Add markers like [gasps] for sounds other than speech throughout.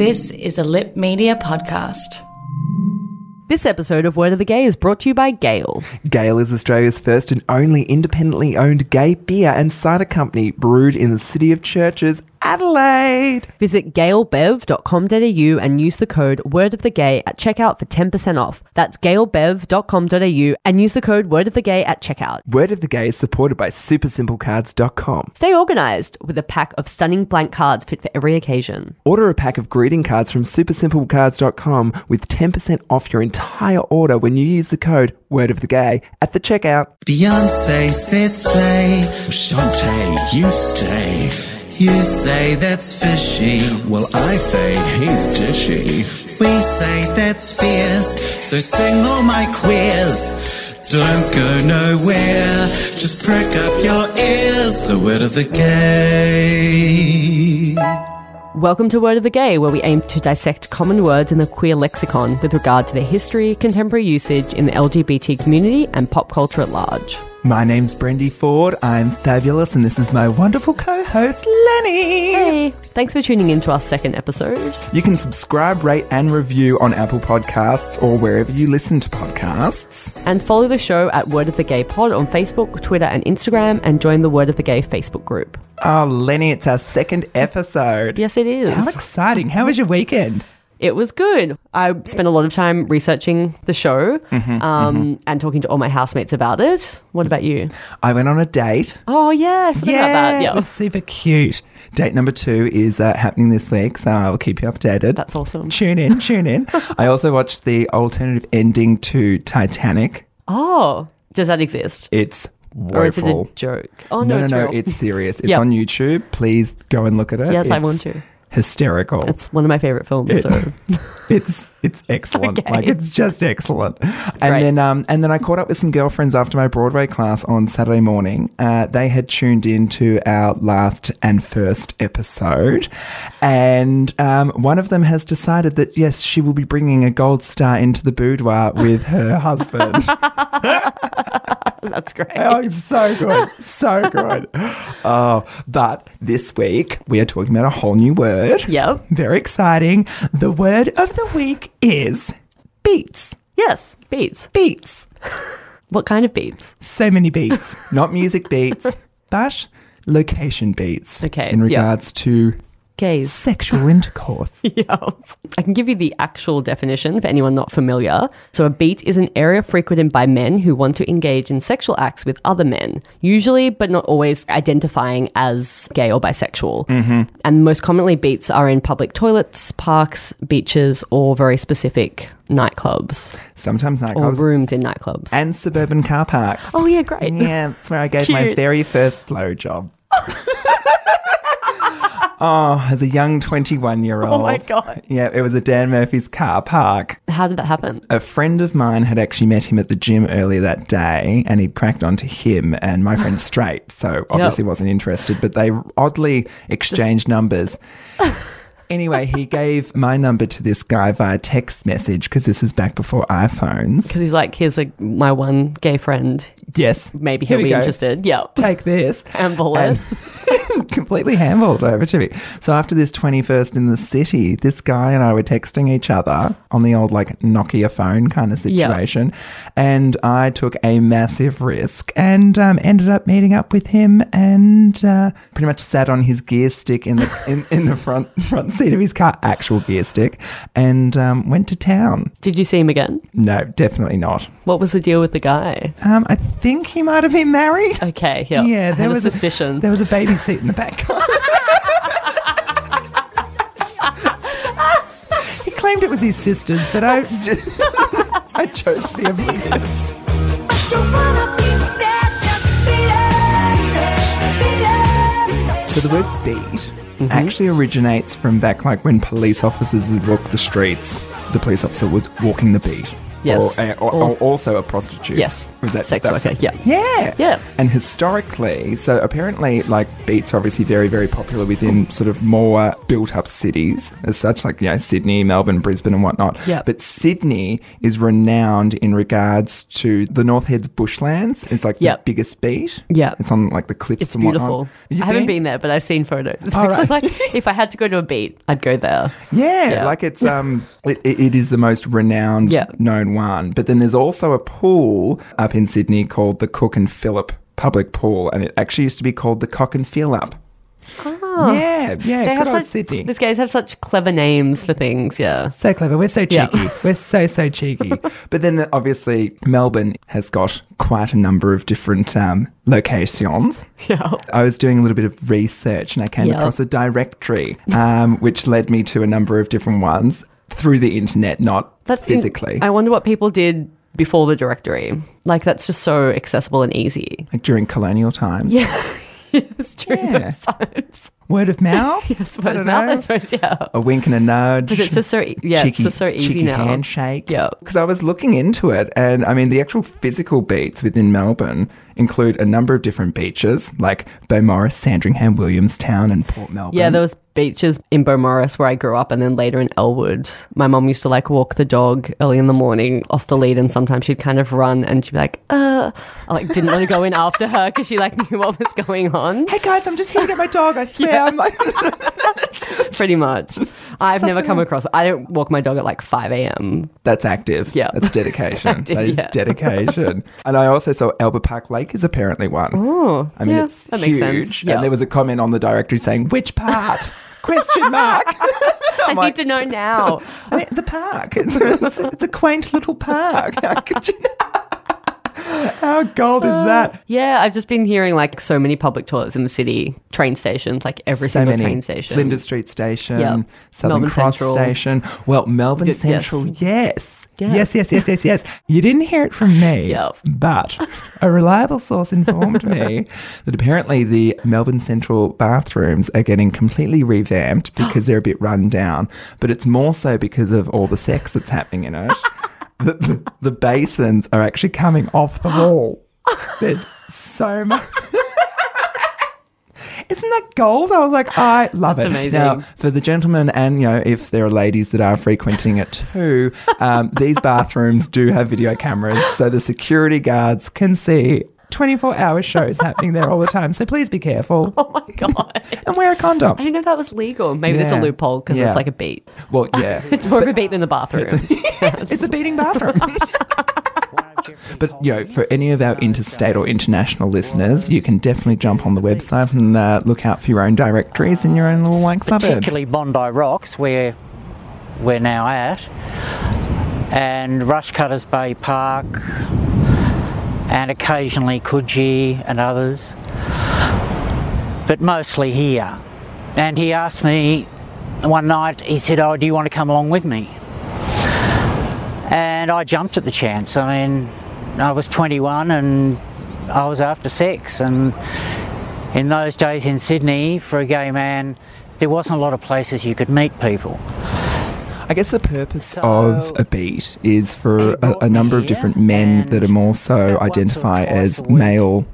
This is a Lip Media podcast. This episode of Word of the Gay is brought to you by Gale. Gale is Australia's first and only independently owned gay beer and cider company brewed in the city of Churches, Adelaide. Visit galebev.com.au and use the code Word of the Gay at checkout for 10% off. That's galebev.com.au and use the code Word of the Gay at checkout. Word of the Gay is supported by supersimplecards.com. Stay organized with a pack of stunning blank cards fit for every occasion. Order a pack of greeting cards from supersimplecards.com with 10% off your entire order when you use the code Word of the Gay at the checkout. Beyonce said slay, Shantay, you stay. You say that's fishy. Well, I say he's dishy. We say that's fierce. So sing all my queers. Don't go nowhere. Just prick up your ears. The word of the gay. Welcome to Word of the Gay, where we aim to dissect common words in the queer lexicon with regard to their history, contemporary usage in the LGBT community, and pop culture at large. My name's Brendy Ford. I'm fabulous, and this is my wonderful co-host Lenny. Hey, thanks for tuning in to our second episode. You can subscribe, rate, and review on Apple Podcasts or wherever you listen to podcasts. And follow the show at Word of the Gay Pod on Facebook, Twitter, and Instagram, and join the Word of the Gay Facebook group. Oh, Lenny, it's our second episode. Yes, it is. How exciting! How was your weekend? It was good. I spent a lot of time researching the show Mm-hmm, um, and talking to all my housemates about it. What about you? I went on a date. Oh, yeah, I forgot about that. it Yeah. was super cute. Date number two is uh, happening this week, so I'll keep you updated. That's awesome. Tune in, tune in. [laughs] I also watched the alternative ending to Titanic. Oh, does that exist? It's Or is it a joke? Oh, no, no, no, it's no, it's [laughs] serious. It's Yep. on YouTube. Please go and look at it. Yes, I want to. Hysterical. It's one of my favorite films. It- so [laughs] it's it's excellent. Okay. Like it's just excellent. And Great. then um and then I caught up with some girlfriends after my Broadway class on Saturday morning. Uh, they had tuned in to our last and first episode, and um, one of them has decided that yes, she will be bringing a gold star into the boudoir with her [laughs] husband. that's great. Oh, it's so good. So good. Oh, but this week we are talking about a whole new word. Yep. Very exciting. The word of the week is beats. Yes, beats. Beats. What kind of beats? So many beats. [laughs] Not music beats, but location beats. Okay, In yeah. regards to Gays. sexual intercourse. [laughs] Yeah. I can give you the actual definition for anyone not familiar. So, a beat is an area frequented by men who want to engage in sexual acts with other men, usually but not always identifying as gay or bisexual. Mm-hmm. And most commonly, beats are in public toilets, parks, beaches, or very specific nightclubs Sometimes nightclubs. or rooms in nightclubs. and suburban car parks. oh, yeah, great. Yeah, that's where I gave my [laughs] very first blowjob. [laughs] oh, as a young 21 year old. [laughs] Oh my God. Yeah, it was a Dan Murphy's car park. How did that happen? A friend of mine had actually met him at the gym earlier that day and he'd cracked onto him, and my friend's [sighs] straight, so obviously wasn't interested, but they oddly exchanged numbers. [laughs] Anyway, he gave my number to this guy via text message because this is back before iPhones. Because he's like, here's a, my one gay friend. Yes. Maybe he'll be go. interested. Yeah. Take this. [laughs] And bullet. And [laughs] completely handballed over to me. So after this 21st in the city, this guy and I were texting each other on the old like Nokia phone kind of situation. And I took a massive risk and um, ended up meeting up with him and uh, pretty much sat on his gear stick in the in, in the front front seat of his car, actual gear stick, and um, went to town. Did you see him again? No, definitely not. What was the deal with the guy? Um, I think he might have been married. Okay, yeah. Yeah, there was a suspicion. there was a baby seat in the back. [laughs] he claimed it was his sister's, but I, ju- [laughs] I chose to be oblivious. So the word beat Mm-hmm. actually originates from back like when police officers would walk the streets. The police officer was walking the beat. Yes. Or, or, Or- or also a prostitute. Yes. Was that Sex that- worker, yeah. Yeah. Yeah. And historically, so apparently, like beats are obviously very, very popular within sort of more built up cities as such, like, you know, Sydney, Melbourne, Brisbane, and whatnot. Yeah. But Sydney is renowned in regards to the North Heads bushlands. It's like Yeah. the biggest beat. Yeah. It's on like the cliffs It's beautiful. I haven't been there, but I've seen photos. [laughs] It's All actually right. like if I had to go to a beat, I'd go there. Yeah, Yeah. like it's um, it, it is the most renowned Yeah. known one. But then there's also a pool up in Sydney called the Cook and Phillip Public Pool, and it actually used to be called the Cock and Fill Up. Yeah, yeah, They good have old such, Sydney. These guys have such clever names for things. Yeah. So clever. We're so Yeah. cheeky. We're so, so cheeky. [laughs] but then the, obviously, Melbourne has got quite a number of different um, locations. Yeah. I was doing a little bit of research and I came Yeah. across a directory, um, which led me to a number of different ones through the internet, not That's in- physically. I wonder what people did before the directory. Like that's just so accessible and easy. like during colonial times. [laughs] Yes, during Yeah. those times. Word of mouth. [laughs] Yes, word of mouth, know. I suppose. Yeah. A wink and a nudge. But it's just so e- yeah, it's just so easy cheeky now. handshake. Yeah. Because I was looking into it, and I mean, the actual physical beats within Melbourne include a number of different beaches, like Beaumaris, Sandringham, Williamstown, and Port Melbourne. Yeah, there was beaches in Beaumaris where I grew up, and then later in Elwood. My mom used to like walk the dog early in the morning off the lead, and sometimes she'd kind of run, and she'd be like, "Uh," I like didn't want to go in after her because she like knew what was going on. Hey guys, I'm just here to get my dog. I swear. I'm like, [laughs] Pretty much. I've never come across. I don't walk my dog at like five a.m. that's active. Yeah. That's dedication. [laughs] active, that is yeah. dedication. and I also saw Albert Park Lake is apparently one. Oh, I mean, yeah, it's that huge. makes sense. Yeah. And there was a comment on the directory saying, which part? [laughs] Question mark. [laughs] I like- need to know now. [laughs] I mean, the park. It's a, it's, it's a quaint little park. [laughs] How could you? [laughs] How gold is that? Uh, yeah, I've just been hearing like so many public toilets in the city, train stations, like every so single many. train station. Flinders Street Station, Yeah. Southern Melbourne Cross Central. Station. Well, Melbourne yes. Central, yes. Yes. Yes, yes, yes, yes, yes. [laughs] You didn't hear it from me, Yep. but a reliable source informed me [laughs] that apparently the Melbourne Central bathrooms are getting completely revamped because they're a bit run down, but it's more so because of all the sex that's happening in it. The, the, the basins are actually coming off the wall. There's so much. Isn't that gold? I was like, I love That's it. amazing. Now, for the gentlemen, and you know, if there are ladies that are frequenting it too, um, these bathrooms do have video cameras, so the security guards can see 24 hour shows happening there all the time. So please be careful [laughs] Oh my god! and wear a condom. I didn't know that was legal. Maybe there's a Yeah. loophole because Yeah. it's like a beat. Well, yeah, [laughs] It's more of a beat than the bathroom. it's a [laughs] beating bathroom. But you know, for any of our interstate or international listeners, you can definitely jump on the website and uh, look out for your own directories in your own little like suburbs. particularly Bondi Rocks, where we're now at, and Rushcutters Bay Park, and occasionally Coogee and others, but mostly here. And he asked me one night, he said, Oh, do you want to come along with me? And I jumped at the chance. I mean, I was 21 and I was after sex, and in those days in Sydney, for a gay man, there wasn't a lot of places you could meet people. I guess the purpose So- of a beat is for a, a number of different men that are more so about once or identify as male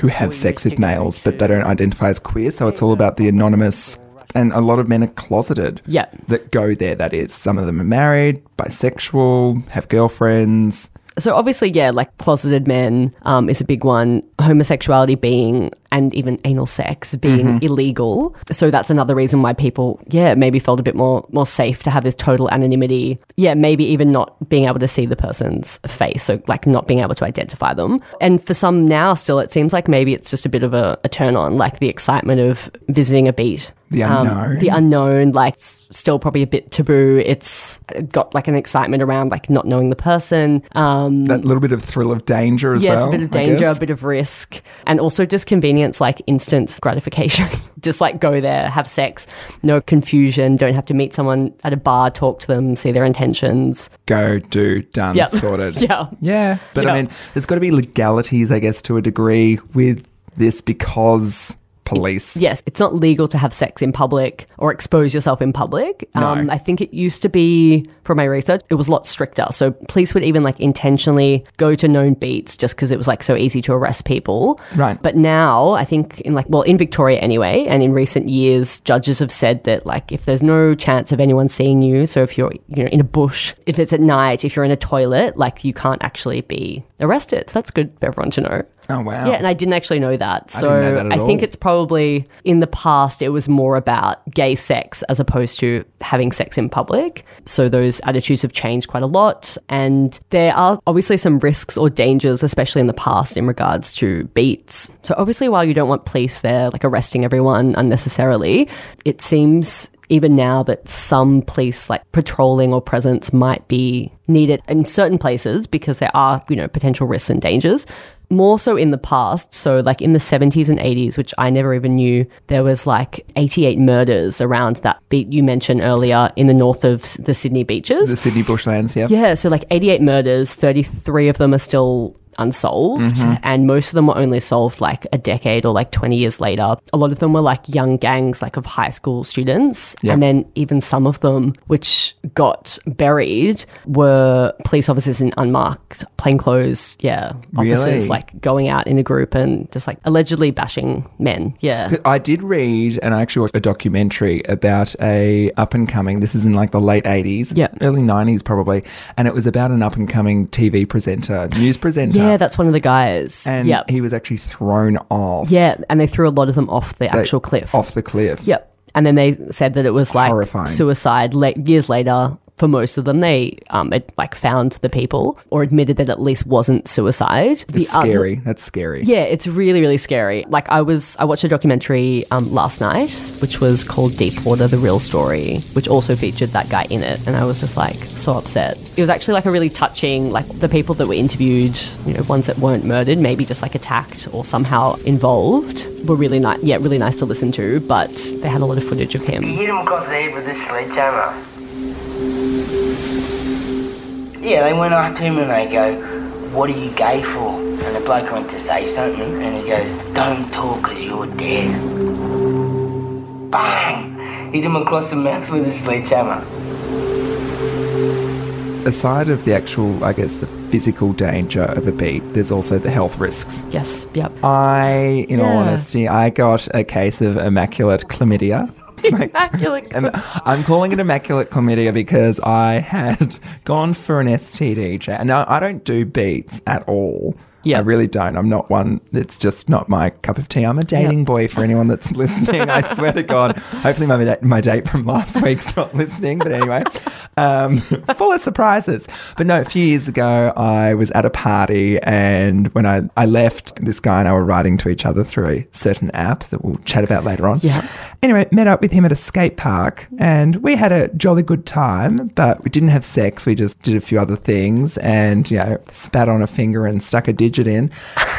who have sex with males, but they don't identify as queer. So it's all about the anonymous, and a lot of men are closeted. Yeah. that go there. That is, some of them are married, bisexual, have girlfriends. So obviously, yeah, like closeted men um, is a big one. Homosexuality being and even anal sex being illegal. So that's another reason why people, yeah, maybe felt a bit more more safe to have this total anonymity. Yeah, maybe even not being able to see the person's face, so like not being able to identify them. And for some now, still, it seems like maybe it's just a bit of a, a turn on, like the excitement of visiting a beat. The Um, unknown. the unknown, like still probably a bit taboo. It's got like an excitement around like not knowing the person. Um, that little bit of thrill of danger as yes, well. a bit of danger, a bit of risk, and also just convenience, like instant gratification. [laughs] just like go there, have sex, no confusion. Don't have to meet someone at a bar, talk to them, see their intentions. Go, do, done, Yep. sorted. [laughs] Yeah. Yeah. But I mean, there's got to be legalities, I guess, to a degree with this because police. Yes, it's not legal to have sex in public or expose yourself in public. Um, No. I think it used to be, from my research, it was a lot stricter. So police would even like intentionally go to known beats just because it was like so easy to arrest people. Right. But now, I think in like, well, in Victoria anyway, and in recent years, judges have said that like if there's no chance of anyone seeing you, so if you're you know in a bush, if it's at night, if you're in a toilet, like you can't actually be arrested. So that's good for everyone to know. Oh, wow. Yeah, and I didn't actually know that. So didn't know that at I think it's probably in the past it was more about gay sex as opposed to having sex in public. So those attitudes have changed quite a lot. And there are obviously some risks or dangers, especially in the past, in regards to beats. So obviously, while you don't want police there, like arresting everyone unnecessarily, it seems even now that some police like patrolling or presence might be needed in certain places because there are, you know, potential risks and dangers. More so in the past, so like in the 70s and 80s, which I never even knew, there was like 88 murders around that beat you mentioned earlier in the north of the Sydney beaches. The Sydney bushlands, yeah. Yeah, so like 88 murders, 33 of them are still unsolved, mm-hmm. and most of them were only solved like a decade or like 20 years later. A lot of them were like young gangs, like of high school students. And then even some of them, which got buried, were police officers in unmarked plainclothes, yeah, officers Really? like going out in a group and just like allegedly bashing men. Yeah. I did read and I actually watched a documentary about a up and coming. This is in like the late eighties, Yeah. early nineties probably, and it was about an up and coming TV presenter, news presenter. Yeah, that's one of the guys. and yeah. he was actually thrown off. Yeah, and they threw a lot of them off the they- actual cliff. Off the cliff. Yep. And then they said that it was like Horrifying. suicide. La- years later, for most of them, they um, it, like found the people or admitted that at least wasn't suicide. The It's other- scary. That's scary. yeah, it's really, really scary. Like I was, I watched a documentary um, last night, which was called Deep Water: The Real Story, which also featured that guy in it, and I was just like so upset. It was actually like a really touching, like the people that were interviewed, you know, ones that weren't murdered, maybe just like attacked or somehow involved, were really nice. Yeah, really nice to listen to, but they had a lot of footage of You him. hit him across the head with a sledgehammer. Yeah, they went up to him and they go, What are you gay for? And the bloke went to say something and he goes, Don't talk because you're dead. Bang! Hit him across the mouth with a sledgehammer. Aside of the actual, I guess, the physical danger of a beat, there's also the health risks. Yes, yep. I, in all honesty, I got a case of immaculate chlamydia. Like, [laughs] Immaculate. [laughs] I'm calling it immaculate chlamydia because I had [laughs] gone for an STD check. And I don't do beats at all. Yeah. I really don't. I'm not one. It's just not my cup of tea. I'm a dating Yep. boy for anyone that's [laughs] listening. I swear to God. Hopefully, my, da- my date from last week's not listening. But anyway, um, [laughs] full of surprises. But no, a few years ago, I was at a party, and when I, I left, this guy and I were writing to each other through a certain app that we'll chat about later on. Yeah. Anyway, met up with him at a skate park, and we had a jolly good time. But we didn't have sex. We just did a few other things, and you know, spat on a finger and stuck a digit in. [laughs]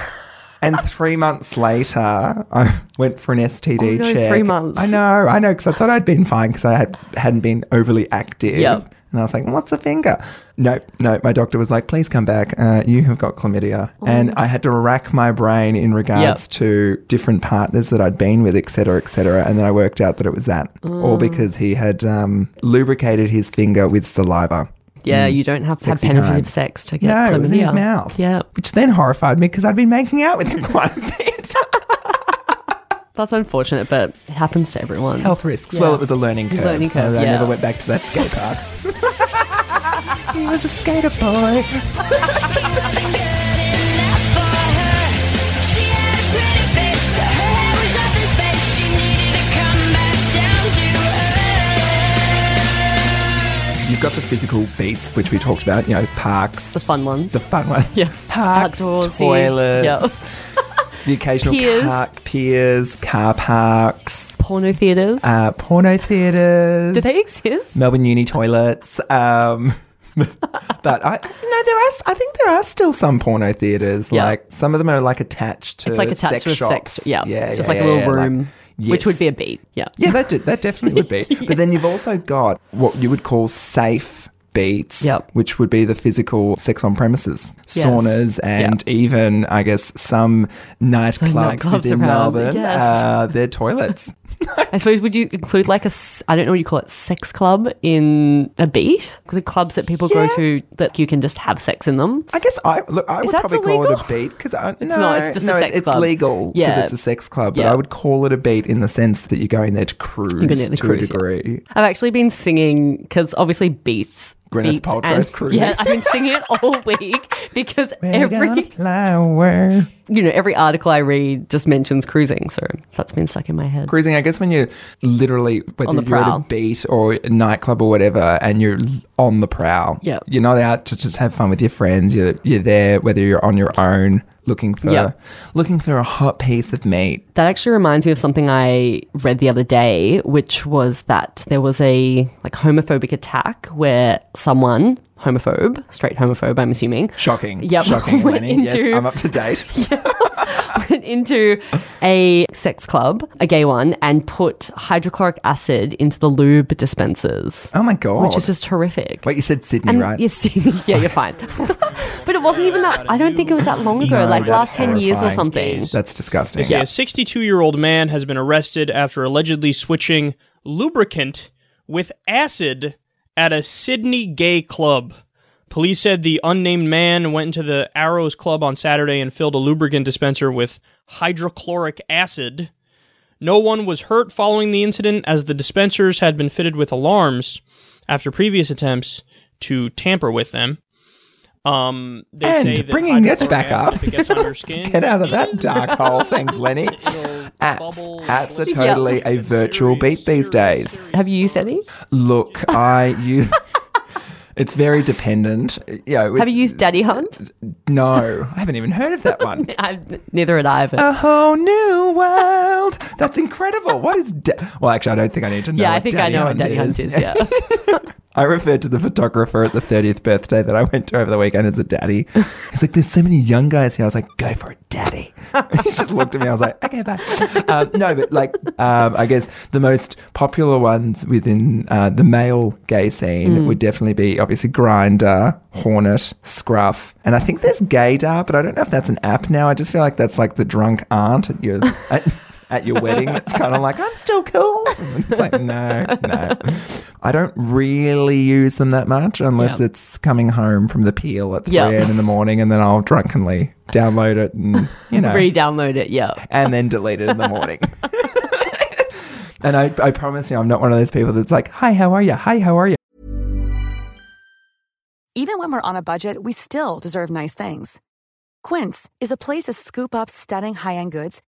And three months later, I went for an STD Oh, no, check. three months. I know, I know, because I thought I'd been fine because I had, hadn't been overly active. Yep. And I was like, what's a finger? Nope, nope. My doctor was like, please come back. Uh, you have got chlamydia. And I had to rack my brain in regards Yep. to different partners that I'd been with, et cetera, et cetera. And then I worked out that it was that. All because he had um, lubricated his finger with saliva. Yeah, mm. you don't have to have penetrative sex to get No, chlamydia. it was in his mouth. Yeah, Which then horrified me because I'd been making out with him [laughs] quite a bit. [laughs] that's unfortunate, but it happens to everyone. Health risks. Yeah. Well, it was a learning curve. Learning curve, I, I never went back to that skate park. [laughs] he was a skater boy. You've got the physical beats, which we talked about, you know, parks. The fun ones. The fun ones. Yeah. [laughs] Parks, Outdoorsy. toilets, Yeah. the occasional Piers. park, piers, car parks, Porno theaters. uh, porno theatres. Do they exist? Melbourne Uni toilets. Um, [laughs] but I no, there are. I think there are still some porno theaters. Yeah. Like some of them are like attached to. It's like attached sex to a shops. sex. Yeah. yeah, Just yeah, like a little yeah, like- room, Yes. which would be a beat. Yeah. Yeah, that that definitely would be. [laughs] But then you've also got what you would call safe beats, Yep. which would be the physical sex on premises, Yes. saunas, and even I guess some nightclubs, nightclubs within around, Melbourne. yes. Uh, their toilets. [laughs] [laughs] I suppose would you include like a, I don't know what you call it sex club in a beat? The clubs that people Yeah. go to that you can just have sex in them. I guess I look. I would that probably call it a beat because no, [laughs] not, it's just a sex it's club. It's legal because Yeah. it's a sex club. But Yeah. I would call it a beat in the sense that you're going there to cruise to cruise, a degree. I've actually been singing because obviously beats. Gwyneth beats Paltrow's and- cruising. Yeah, I've been singing it all [laughs] week because We're every away. you know every article I read just mentions cruising, so that's been stuck in my head. Cruising, I guess, when you're literally whether On the you're at a beat or a nightclub or whatever, and you're on the prowl. Yep. you're not out to just have fun with your friends. You're you're there whether you're on your own, looking for looking for a hot piece of meat. That actually reminds me of something I read the other day, which was that there was a like homophobic attack where someone homophobe, straight homophobe, I'm assuming, Shocking. Yep. Shocking, [laughs] Went Lenny. Yes, I'm up to date. [laughs] went into a sex club, a gay one, and put hydrochloric acid into the lube dispensers, Oh my god. which is just horrific. Wait, you said Sydney, and right? you see, [laughs] yeah, you're fine. but it wasn't even that. I don't think it was that long ago, No, like that's last ten years or something. That's disgusting. Yeah. A 62 year old man has been arrested after allegedly switching lubricant with acid at a Sydney gay club. Police said the unnamed man went into the Arrows Club on Saturday and filled a lubricant dispenser with hydrochloric acid. No one was hurt following the incident, as the dispensers had been fitted with alarms after previous attempts to tamper with them. Um, they And say that bringing Mitch hydrochloric back up. gets on [laughs] skin, Get out of that dark [laughs] hole. Thanks, Lenny. [laughs] It'll Apps. Apps are Yeah. totally a virtual beat these days. Have you used any? Look, I you. It's very dependent. Yeah. Have you used Daddy Hunt? No, I haven't even heard of that one. I, neither had I. But A whole new world. That's incredible. What is? Da- well, actually, I don't think I need to know. yeah, I what think I Daddy know what Daddy Hunt is. Yeah. I referred to the photographer at the 30th birthday that I went to over the weekend as a daddy. He's like, there's so many young guys here. I was like, go for it, daddy. [laughs] he just looked at me. I was like, okay, bye. Um, no, but like, um, I guess the most popular ones within uh, the male gay scene would definitely be obviously Grindr, Hornet, Scruff. And I think there's Gaydar, but I don't know if that's an app now. I just feel like that's like the drunk aunt at your. At, at your wedding, it's kind of [laughs] like I'm still cool. It's like no, no. I don't really use them that much unless Yeah. it's coming home from the peel at three Yeah. a.m. in the morning, and then I'll drunkenly download it and you know, Re-download it. Yeah. and then delete it in the morning. [laughs] and I, I promise you, I'm not one of those people that's like, "Hi, how are you? Hi, how are you?" Even when we're on a budget, we still deserve nice things. Quince is a place to scoop up stunning high-end goods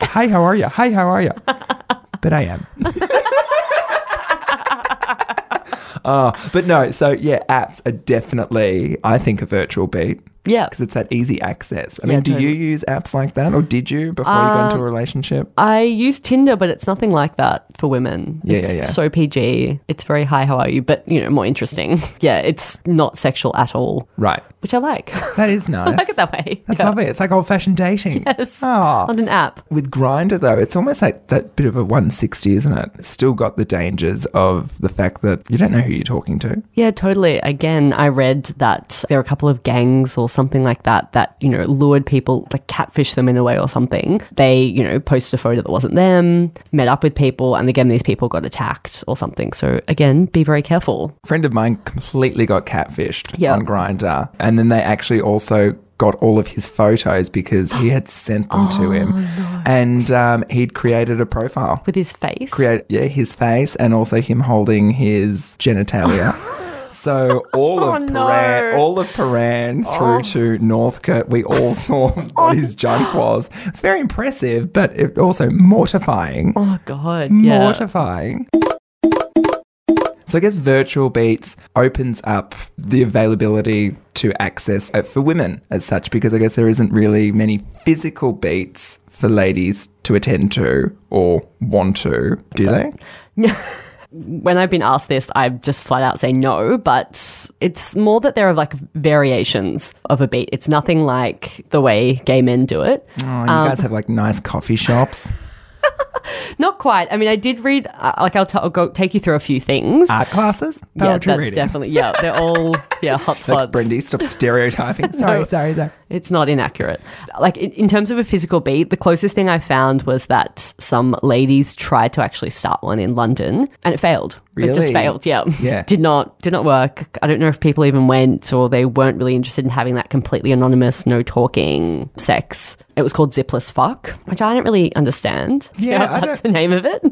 Hi, how are you? Hi, how are you? [laughs] but I am. uh, [laughs] but no, so yeah, apps are definitely, I think, a virtual beat. Yeah. Because it's that easy access. I mean, Yeah, do you use apps like that or did you before you got into a Um, relationship? I use Tinder, but it's nothing like that for women. Yeah, it's yeah, yeah. So PG. It's very hi, how are you? But you know, more interesting. [laughs] Yeah, it's not sexual at all. Right. Which I like. That is nice. [laughs] I like it that way. That's yeah. lovely. It's like old fashioned dating. Yes. Oh. On an app. With Grindr though, it's almost like that bit of a 160, isn't it? It's still got the dangers of the fact that you don't know who you're talking to. Yeah, totally. Again, I read that there are a couple of gangs or something like that that, you know, lured people, like catfish them in a way or something. They, you know, posted a photo that wasn't them, met up with people, and again, these people got attacked or something. So, again, be very careful. A friend of mine completely got catfished Yeah. on Grindr, and then they actually also got all of his photos because he had sent them to [gasps] him, Oh, and um, he'd created a profile with his face. Create yeah, his face, and also him holding his genitalia. [laughs] So all Oh, of no. All of Prahran oh. through Oh. to Northcote, we all [laughs] saw what his oh. junk was. It's very impressive, but it also mortifying. Oh, God. Yeah. Mortifying. So I guess virtual beats opens up the availability to access for women as such, because I guess there isn't really many physical beats for ladies to attend to or want to, do they? [laughs] when I've been asked this, I just flat out say no, but it's more that there are like variations of a beat. It's nothing like the way gay men do it. Oh, you Um, guys have like nice coffee shops, [laughs] Not quite. I mean, I did read, uh, like, I'll, t- I'll go take you through a few things. art classes, yeah, poetry that's reading. definitely, yeah, they're all, yeah, [laughs] hotspots. Like Brendy, stop stereotyping. Sorry, [laughs] No. sorry, sorry. It's not inaccurate. Like in, in terms of a physical beat, the closest thing I found was that some ladies tried to actually start one in London and it failed. It just failed. Yeah. Yeah. [laughs] did not did not work. I don't know if people even went or they weren't really interested in having that completely anonymous, no talking sex. It was called Zipless Fuck, which I don't really understand. Yeah, [laughs] I that's the name of it.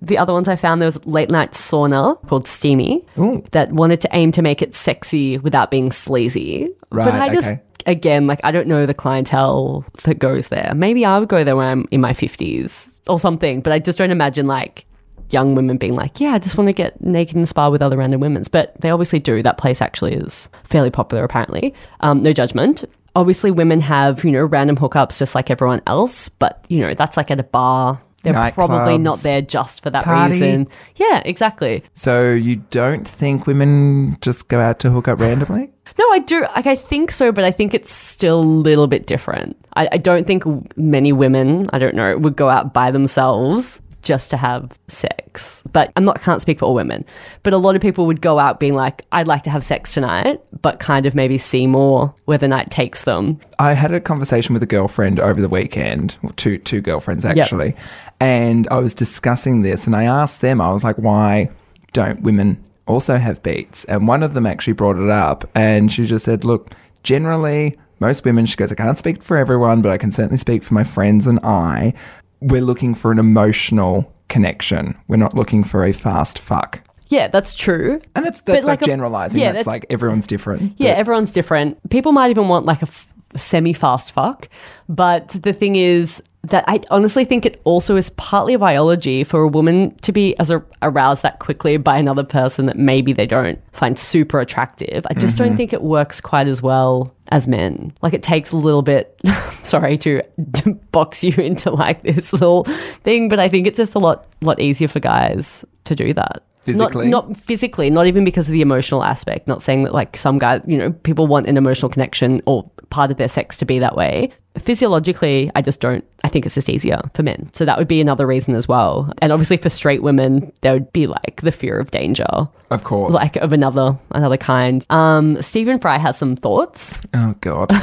the other ones I found there was late night sauna called Steamy that wanted to aim to make it sexy without being sleazy. but Right, I just okay. Again, like I don't know the clientele that goes there. Maybe I would go there when I'm in my fifties or something, but I just don't imagine like young women being like, "Yeah, I just want to get naked in the spa with other random women." But they obviously do. That place actually is fairly popular, apparently. Um, no judgment. Obviously, women have you know random hookups just like everyone else, but you know that's like at a bar. They're probably Nightclubs, not there just for that party. reason. Yeah, exactly. So you don't think women just go out to hook up randomly? [laughs] No, I do. Like, I think so, but I think it's still a little bit different. I, I don't think many women, I don't know, would go out by themselves just to have sex. But I'm not can't speak for all women. But a lot of people would go out being like, I'd like to have sex tonight, but kind of maybe see more where the night takes them. I had a conversation with a girlfriend over the weekend, two two girlfriends Yep. actually, and I was discussing this, and I asked them, I was like, why don't women also have beats? And one of them actually brought it up, and she just said, look, generally, most women, she goes, I can't speak for everyone, but I can certainly speak for my friends and I. We're looking for an emotional connection. We're not looking for a fast fuck. Yeah, that's true. And that's But that's like, like a- generalizing. yeah, that's, that's- like everyone's different. Yeah, But- everyone's different. People might even want like a, f- a semi fast fuck. But the thing is that I honestly think it also is partly biology for a woman to be as a, aroused that quickly by another person that maybe they don't find super attractive. I just don't Mhm. think it works quite as well as men. Like it takes a little bit, [laughs] sorry to, to box you into like this little thing, but I think it's just a lot lot easier for guys to do that. Physically? Not, not physically, not even because of the emotional aspect. Not saying that like some guys, you know, people want an emotional connection or part of their sex to be that way. Physiologically, I just don't. I think it's just easier for men. So that would be another reason as well. And obviously for straight women, there would be like the fear of danger, Of course. like of another another kind. Um, Stephen Fry has some thoughts. oh, God. [laughs] [laughs]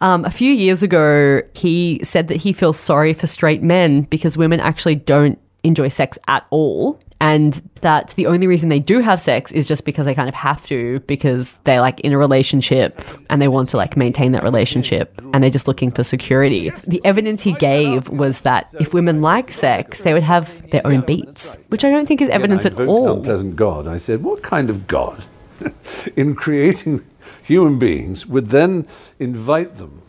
Um, a few years ago, he said that he feels sorry for straight men because women actually don't enjoy sex at all. And that the only reason they do have sex is just because they kind of have to, because they're like in a relationship and they want to like maintain that relationship and they're just looking for security. The evidence he gave was that if women like sex, they would have their own beats, which I don't think is evidence I at all. An unpleasant God. I said, what kind of God, [laughs] in creating human beings, would then invite them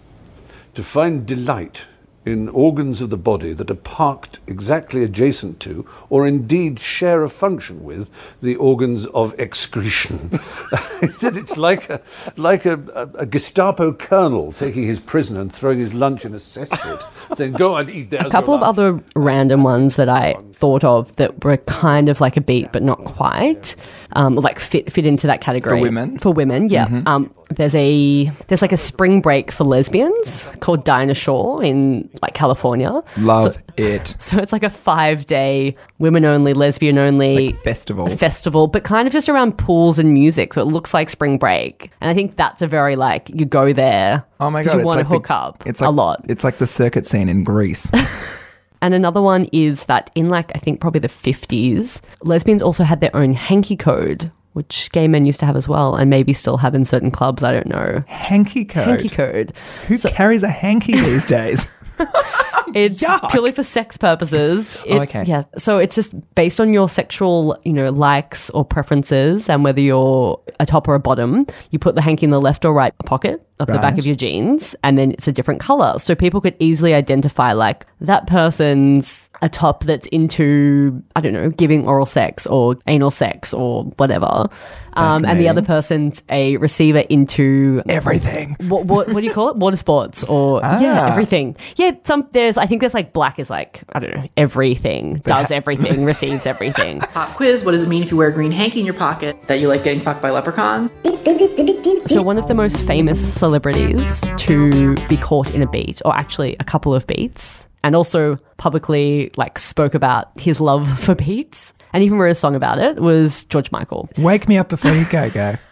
to find delight in organs of the body that are parked exactly adjacent to, or indeed share a function with, the organs of excretion? [laughs] I said it's like a like a, a, a Gestapo colonel taking his prisoner and throwing his lunch in a cesspit, [laughs] saying, "Go and eat there." a couple of other random ones that I thought of that were kind of like a beat, but not quite, um, like fit fit into that category For women? For women, yeah. Mhm. Um, there's a there's like a spring break for lesbians called Dinah Shore in like California. Love So- it. [laughs] So it's like a five day women only, lesbian only festival. festival, but kind of just around pools and music. So it looks like spring break, and I think that's a very like you go there. Oh my God. you want like to hook the, up It's like, a lot. It's like the circuit scene in Greece. [laughs] And another one is that in like I think probably the 50s, lesbians also had their own hanky code, which gay men used to have as well, and maybe still have in certain clubs. I don't know. hanky code. Hanky code. Who carries a hanky these days? [laughs] [laughs] It's purely for sex purposes. Oh, okay. Yeah. So it's just based on your sexual, you know, likes or preferences and whether you're a top or a bottom. You put the hanky in the left or right pocket of the back of your jeans and then it's a different color. So people could easily identify like that person's a top that's into, I don't know, giving oral sex or anal sex or whatever. Um, and the other person's a receiver into Everything. What, what, what do you call it? Water sports or [laughs] yeah, Ah. everything. Yeah, some there's I think there's like black is like I don't know everything does everything [laughs] receives everything. Pop quiz What does it mean if you wear a green hanky in your pocket that you like getting fucked by leprechauns? So one of the most famous celebrities to be caught in a beat, or actually a couple of beats, and also publicly like spoke about his love [laughs] for beats, and even wrote a song about it, was George Michael. Wake me up before you go, go. [laughs]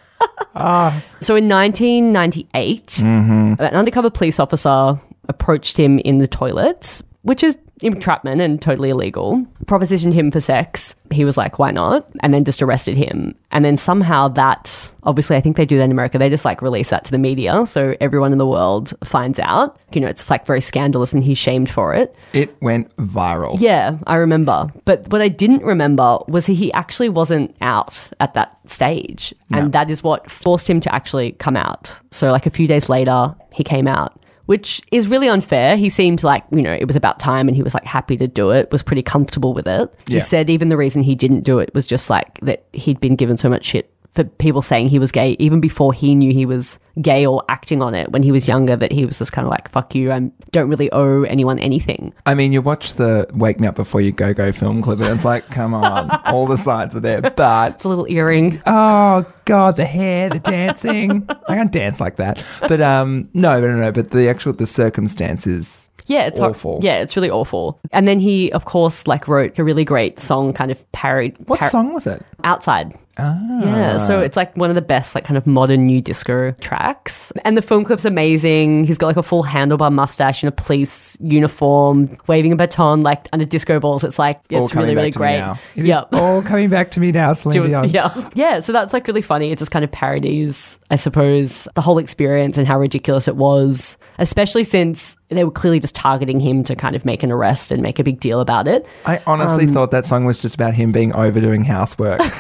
Ah. So in 1998, Mhm. an undercover police officer approached him in the toilets, which is entrapment and totally illegal. Propositioned him for sex. He was like, "Why not?" And then just arrested him. And then somehow that, obviously, I think they do that in America. They just like release that to the media, so everyone in the world finds out. You know, it's like very scandalous, and he's shamed for it. It went viral. Yeah, I remember. But what I didn't remember was he actually wasn't out at that stage. And that is what forced him to actually come out. So, like a few days later, he came out, which is really unfair. He seemed like, you know, it was about time and he was like happy to do it, was pretty comfortable with it. He said even the reason he didn't do it was just like that he'd been given so much shit for people saying he was gay even before he knew he was gay or acting on it when he was younger that he was just kind of like fuck you I don't really owe anyone anything I mean, you watch the Wake Me Up Before You Go Go film clip, and it's like, come on, [laughs] all the signs are there. But it's a little earring. Oh God, the hair, the dancing. I can't dance like that. But um, no, no, no, no. But the actual the circumstances. Yeah, it's hor- awful. yeah, it's really awful. And then he, of course, like wrote a really great song, kind of parried. What song was it? Outside. Ah. Yeah, so it's like one of the best, like kind of modern new disco tracks. And the film clip's amazing. He's got like a full handlebar mustache and a police uniform, waving a baton like under disco balls. It's like all it's really, really back to me great. It is yeah. [laughs] all coming back to me now, Celine Dion. Yeah. Yeah. So that's like really funny. It just kind of parodies, I suppose, the whole experience and how ridiculous it was, especially since they were clearly just targeting him to kind of make an arrest and make a big deal about it. I honestly Um, thought that song was just about him being overdoing housework. [laughs]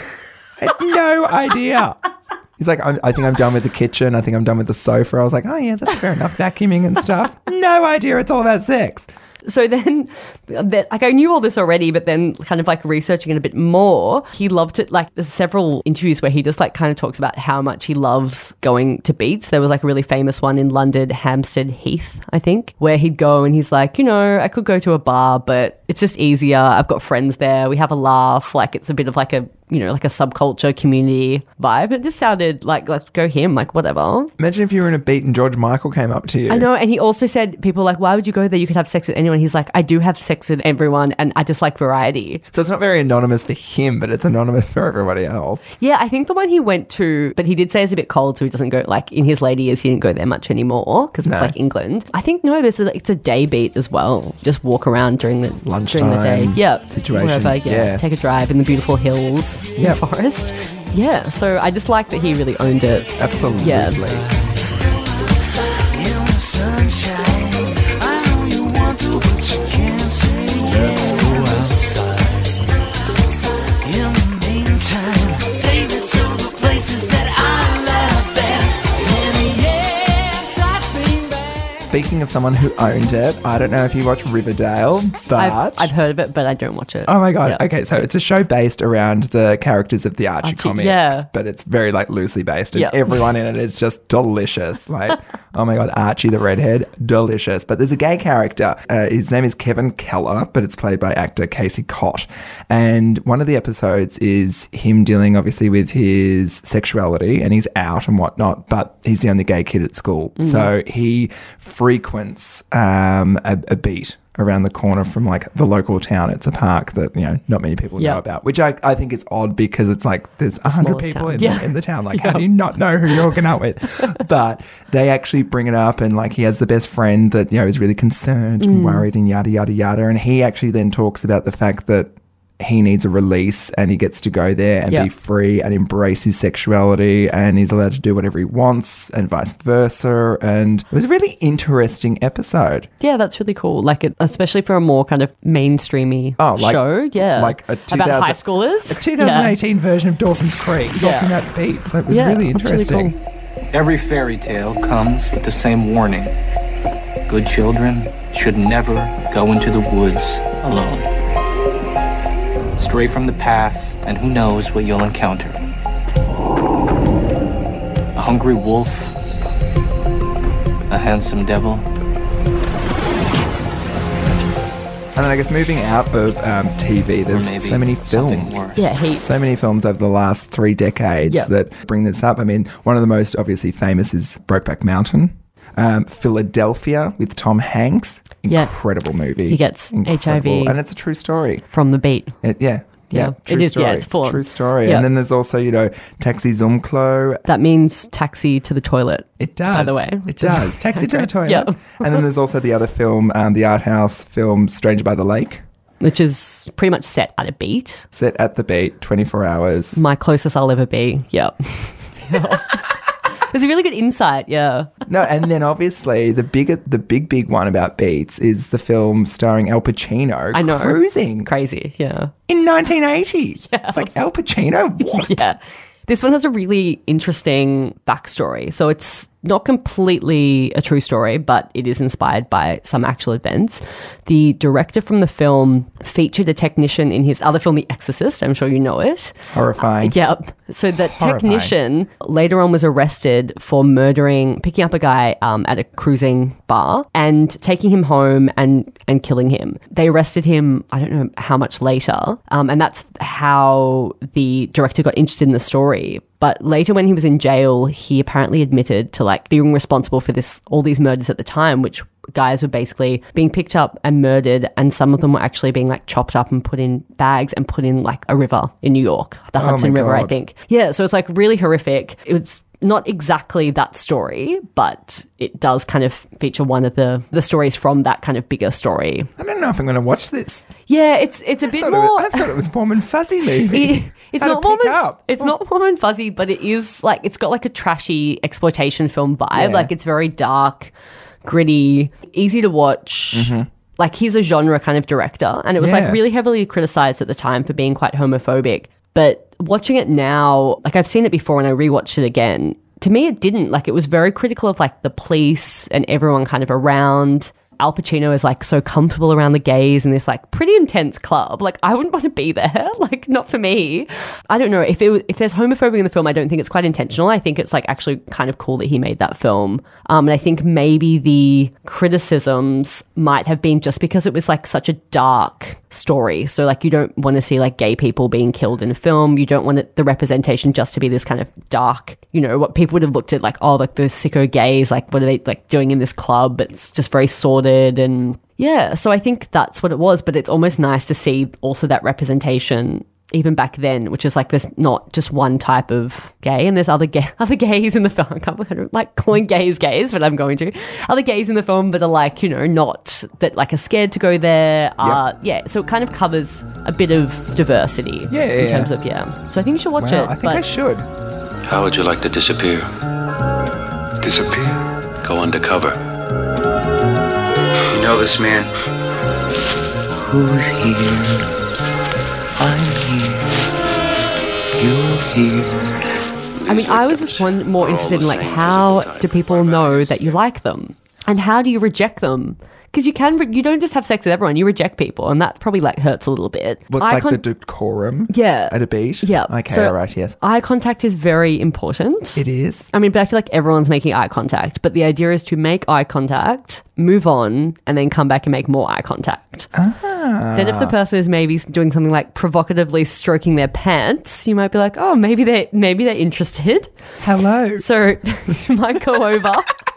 I had no idea. He's like, I'm, I think I'm done with the kitchen. I think I'm done with the sofa. I was like, oh yeah, that's fair enough. Vacuuming and stuff. No idea. It's all about sex. So then, that, like I knew all this already, but then kind of like researching it a bit more, he loved it. Like there's several interviews where he just like kind of talks about how much he loves going to beats. There was like a really famous one in London, Hampstead Heath, I think, where he'd go and he's like, you know, I could go to a bar, but It's just easier. I've got friends there. We have a laugh. Like it's a bit of like a you know like a subculture community vibe. It just sounded like let's go him. Like whatever. Imagine if you were in a beat and George Michael came up to you. I know, and he also said people like, why would you go there? You could have sex with anyone. He's like, I do have sex with everyone, and I just like variety. So it's not very anonymous for him, but it's anonymous for everybody else. Yeah, I think the one he went to, but he did say it's a bit cold, so he doesn't go like in his later years. He didn't go there much anymore because it's No. like England. I think no, there's a, it's a day beat as well. Just walk around during the during the day. Lunchtime Yeah, situation. Wherever, yeah, Yeah. take a drive in the beautiful hills, Yep. forest. Yeah, so I just like that he really owned it. Absolutely. Yeah. Speaking of someone who owned it, I don't know if you watch Riverdale, but I've, I've heard of it, but I don't watch it. Oh my god. Yeah. Okay, so it's a show based around the characters of the Archie, Archie, comics, yeah. but it's very like loosely based, and Yeah. everyone in it is just delicious. Like, [laughs] oh my god, Archie the redhead, delicious. But there's a gay character. Uh, his name is Kevin Keller, but it's played by actor Casey Cott. And one of the episodes is him dealing obviously with his sexuality, and he's out and whatnot, but he's the only gay kid at school, Mm-hmm. so he frequents um, a, a beat around the corner from like the local town. It's a park that you know not many people know about, which I, I think is odd because it's like there's a hundred people in, Yeah. the, in the town. Like, [laughs] how do you not know who you're hooking up with? [laughs] but they actually bring it up, and like he has the best friend that you know is really concerned and Mm. worried and yada yada yada, and he actually then talks about the fact that. He needs a release and he gets to go there and Yep. be free and embrace his sexuality and he's allowed to do whatever he wants and vice versa. And it was a really interesting episode. Yeah, that's really cool. Like, it, especially for a more kind of mainstreamy Oh, like- show. Yeah, like a about high schoolers. A 2018 version of Dawson's Creek Yeah. talking about beats. It was Yeah, really that's really interesting. cool. Every fairy tale comes with the same warning. Good children should never go into the woods alone. Stray from the path, and who knows what you'll encounter. A hungry wolf, a handsome devil, And then I guess moving out of um, TV, there's so many films. Yeah, heaps. So many films over the last three decades Yep. that bring this up. I mean, one of the most obviously famous is Brokeback Mountain. Um, Philadelphia with Tom Hanks. Yeah. Incredible movie. He gets Incredible. HIV. And it's a true story. from the beat. It, yeah. Yeah, Yeah, true it is, story. yeah, it's full. True story. Yeah. And then there's also, you know, Taxi zum Klo. That means taxi to the toilet. It does. By the way, It does. [laughs] Taxi to the toilet. Yeah. and then there's also the other film, um, the art house film Stranger by the Lake, which is pretty much set at a beat. set at the beat, 24 hours. My closest I'll ever be. Yep. [laughs] [laughs] There's a really good insight. Yeah. No, and then obviously the bigger, the big, big one about beats is the film starring Al Pacino. I know. Cruising Crazy. Yeah. in 1980. Yeah. It's like Al Pacino. [laughs] What? Yeah. This one has a really interesting backstory. So it's not completely a true story, but it is inspired by some actual events. The director from the film featured a technician in his other film, The Exorcist. I'm sure you know it. Horrifying. Yep. So the Horrifying. technician later on was arrested for murdering, picking up a guy um, at a cruising bar and taking him home and and killing him. They arrested him. I don't know how much later, um, and that's how the director got interested in the story. But later, when he was in jail, he apparently admitted to like being responsible for this all these murders at the time, which guys were basically being picked up and murdered, and some of them were actually being like chopped up and put in bags and put in like a river in New York, the Oh Hudson River, I think. Yeah, so it's like really horrific. It was not exactly that story, but it does kind of feature one of the the stories from that kind of bigger story. I don't know if I'm going to watch this. Yeah, it's it's a bit I more. it, I thought it was warm and fuzzy [laughs] movie. It- it's not warm and, up. it's not warm and fuzzy, but it is like it's got like a trashy exploitation film vibe. Yeah. Like it's very dark, gritty, easy to watch. Like he's a genre kind of director, and it was Mm-hmm. Yeah. like really heavily criticized at the time for being quite homophobic. But watching it now, like I've seen it before and I rewatched it again. To me, it didn't. Like it was very critical of like the police and everyone kind of around. Al Pacino is like so comfortable around the gays in this like pretty intense club. Like I wouldn't [laughs] want to be there. [laughs] Like not for me. I don't know if it, if there's homophobia in the film. I don't think it's quite intentional. I think it's like actually kind of cool that he made that film. Um, and I think maybe the criticisms might have been just because it was like such a dark story. So like you don't want to see like gay people being killed in a film. You don't want it, the representation just to be this kind of dark. You know what people would have looked at like oh like the sicko gays like what are they like doing in this club? It's just very sordid and yeah. So I think that's what it was. But it's almost nice to see also that representation even back then, which is like there's not just one type of gay, and there's other gay, [laughs] other gays in the film. I can't believe like calling gays gays, but I'm going to. Other gays in the film, but are like you know not that like are scared to go there. Uh, yeah, so it kind of covers a bit of diversity. Yeah, in yeah, terms yeah. of yeah. So I think you should watch Wow, it. I think but- I should. How would you like to disappear? Disappear? Go undercover. You know this man? Who's here? I'm here. You're here. I mean, I was just one more interested in like how do people know that you like them, and how do you reject them? Because you can, re- you don't just have sex with everyone. You reject people, and that probably like hurts a little bit. What's Eye like con- the decorum? Yeah. At a beach? Yeah. Okay, So- all right, yes. Eye contact is very important. It is. I mean, but I feel like everyone's making eye contact. But the idea is to make eye contact, move on, and then come back and make more eye contact. Ah. Then, if the person is maybe doing something like provocatively stroking their pants, you might be like, "Oh, maybe they maybe they're interested." Hello. So [laughs] you might go over, [laughs]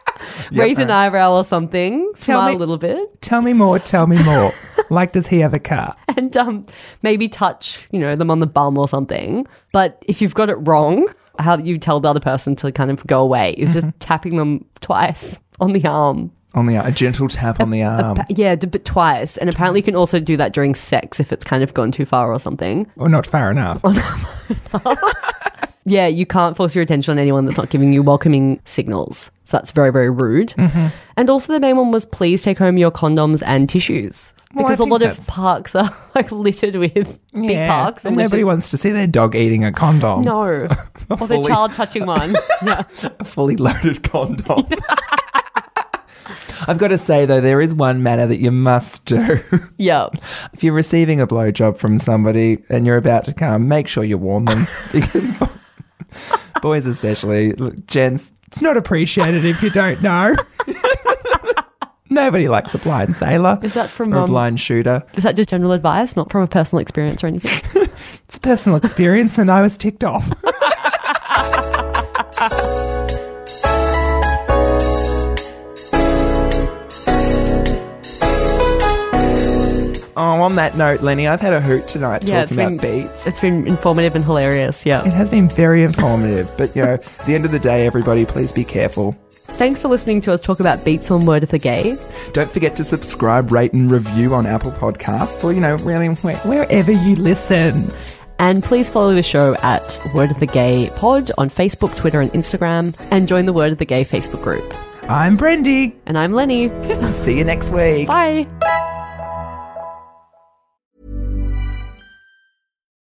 raise an eyebrow or something, Tell smile me- a little bit, Tell me more, tell me more. [laughs] like, does he have a car? and um, maybe touch, you know, them on the bum or something. But if you've got it wrong, how you tell the other person to kind of go away is just tapping them twice on the arm. On the a gentle tap on the arm. Pa- yeah, d- but twice. And apparently you can also do that during sex if it's kind of gone too far or something. or not far enough. [laughs] Yeah, you can't force your attention on anyone that's not giving you welcoming signals. So that's very, very rude. Mhm. And also, the main one was please take home your condoms and tissues. Well, Because a lot of parks are [laughs] like littered with big parks. And nobody littered- wants to see their dog eating a condom. No. [laughs] or the fully- child touching one. [laughs] Yeah. a fully loaded condom. I've got to say though, there is one manner that you must do. Yeah. If you're receiving a blowjob from somebody and you're about to come, make sure you warn them because [laughs] boys especially, look, gents, it's not appreciated if you don't know. [laughs] Nobody likes a blind sailor. Is that from or a um, blind shooter? Is that just general advice, not from a personal experience or anything? [laughs] It's a personal experience, and I was ticked off. Oh, on that note, Lenny, I've had a hoot tonight yeah, it's talking been about beats. it's been informative and hilarious. Yeah. It has been very informative, but you know, at the end of the day, everybody, please be careful. Thanks for listening to us talk about beats on Word of the Gay. Don't forget to subscribe, rate, and review on Apple Podcasts, or you know, really where, wherever you listen. And please follow the show at Word of the Gay Pod on Facebook, Twitter, and Instagram, and join the Word of the Gay Facebook group. I'm Brendy. And I'm Lenny. [laughs] See you next week. Bye.